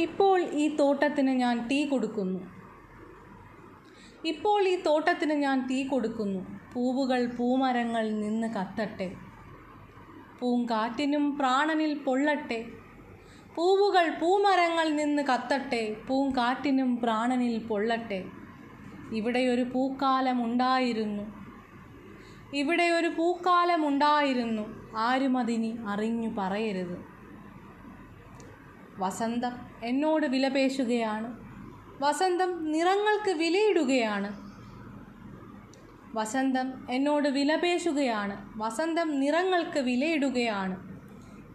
ഇപ്പോൾ ഈ തോട്ടത്തിന് ഞാൻ തീ കൊടുക്കുന്നു. ഇപ്പോൾ ഈ തോട്ടത്തിന് ഞാൻ തീ കൊടുക്കുന്നു. പൂവുകൾ പൂമരങ്ങൾ നിന്ന് കത്തട്ടെ. പൂങ്കാറ്റിനും പ്രാണനിൽ പൊള്ളട്ടെ. പൂവുകൾ പൂമരങ്ങൾ നിന്ന് കത്തട്ടെ. പൂങ്കാറ്റിനും പ്രാണനിൽ പൊള്ളട്ടെ. ഇവിടെ ഒരു പൂക്കാലം ഉണ്ടായിരുന്നു. ഇവിടെ ഒരു പൂക്കാലമുണ്ടായിരുന്നു ആരും അതിനി അറിഞ്ഞു പറയരുത്. വസന്തം എന്നോട് വിലപേശുകയാണ്. വസന്തം നിറങ്ങൾക്ക് വിലയിടുകയാണ്. വസന്തം എന്നോട് വിലപേശുകയാണ്. വസന്തം നിറങ്ങൾക്ക് വിലയിടുകയാണ്.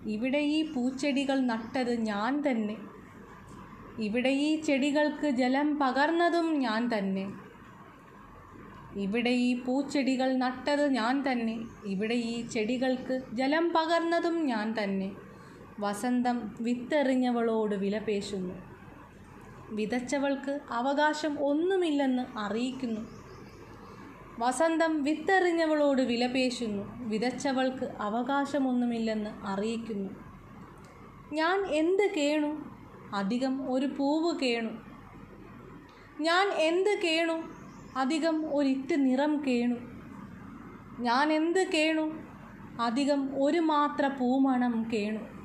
ഇവിടെ ഈ പൂച്ചെടികൾ നട്ടത് ഞാൻ തന്നെ. ഇവിടെ ഈ ചെടികൾക്ക് ജലം പകർന്നതും ഞാൻ തന്നെ. ഇവിടെ ഈ പൂച്ചെടികൾ നട്ടത് ഞാൻ തന്നെ. ഇവിടെ ഈ ചെടികൾക്ക് ജലം പകർന്നതും ഞാൻ തന്നെ. വസന്തം വിത്തെറിഞ്ഞവളോട് വിലപേശുന്നു. വിതച്ചവൾക്ക് അവകാശം ഒന്നുമില്ലെന്ന് അറിയിക്കുന്നു. വസന്തം വിത്തെറിഞ്ഞവളോട് വിലപേശുന്നു. വിതച്ചവൾക്ക് അവകാശമൊന്നുമില്ലെന്ന് അറിയിക്കുന്നു. ഞാൻ എന്ത് കേണു? അധികം ഒരു പൂവ് കേണു. ഞാൻ എന്ത് കേണു? അധികം ഒരിറ്റ് നിറം കേണു. ഞാൻ എന്ത് കേണു? അധികം ഒരു മാത്ര പൂമണം കേണു.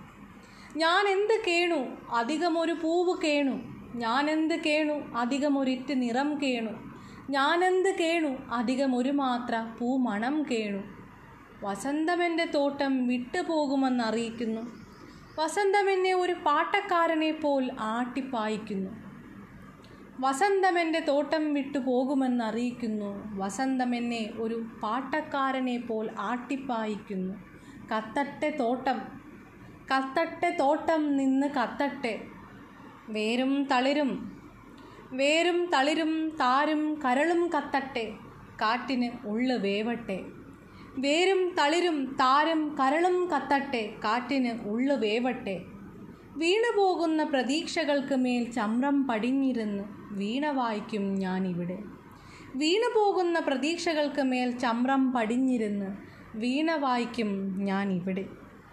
ഞാൻ എന്ത് കേണു? അധികം ഒരു പൂവ് കേണു. ഞാൻ എന്ത് കേണു? അധികം ഒരിറ്റ് നിറം കേണു. ഞാൻ എന്ത് കേണു? അധികം ഒരു മാത്ര പൂമണം കേണു. വസന്തമെന്റെ തോട്ടം വിട്ടുപോകുമെന്നറിയിക്കുന്നു വസന്തമെന്നെ ഒരു പാട്ടക്കാരനെ പോൽ ആട്ടിപ്പായിക്കുന്നു. വസന്തമെന്റെ തോട്ടം വിട്ടു പോകുമെന്നറിയിക്കുന്നു. വസന്തമെന്നെ ഒരു പാട്ടക്കാരനെ പോൽ ആട്ടിപ്പായിക്കുന്നു. കത്തട്ടെ തോട്ടം കത്തട്ടെ തോട്ടം നിന്ന് കത്തട്ടെ. വേരും തളിരും. വേരും തളിരും താരും കരളും കത്തട്ടെ. കാറ്റിന് ഉള്ളു വേവട്ടെ. വേരും തളിരും താരും കരളും കത്തട്ടെ. കാറ്റിന് ഉള്ളു വേവട്ടെ. വീണുപോകുന്ന പ്രതീക്ഷകൾക്ക് മേൽ ചമ്രം പടിഞ്ഞിരുന്ന് വീണ വായിക്കും ഞാനിവിടെ. വീണുപോകുന്ന പ്രതീക്ഷകൾക്ക് മേൽ ചമ്രം പടിഞ്ഞിരുന്ന് വീണ വായിക്കും ഞാനിവിടെ.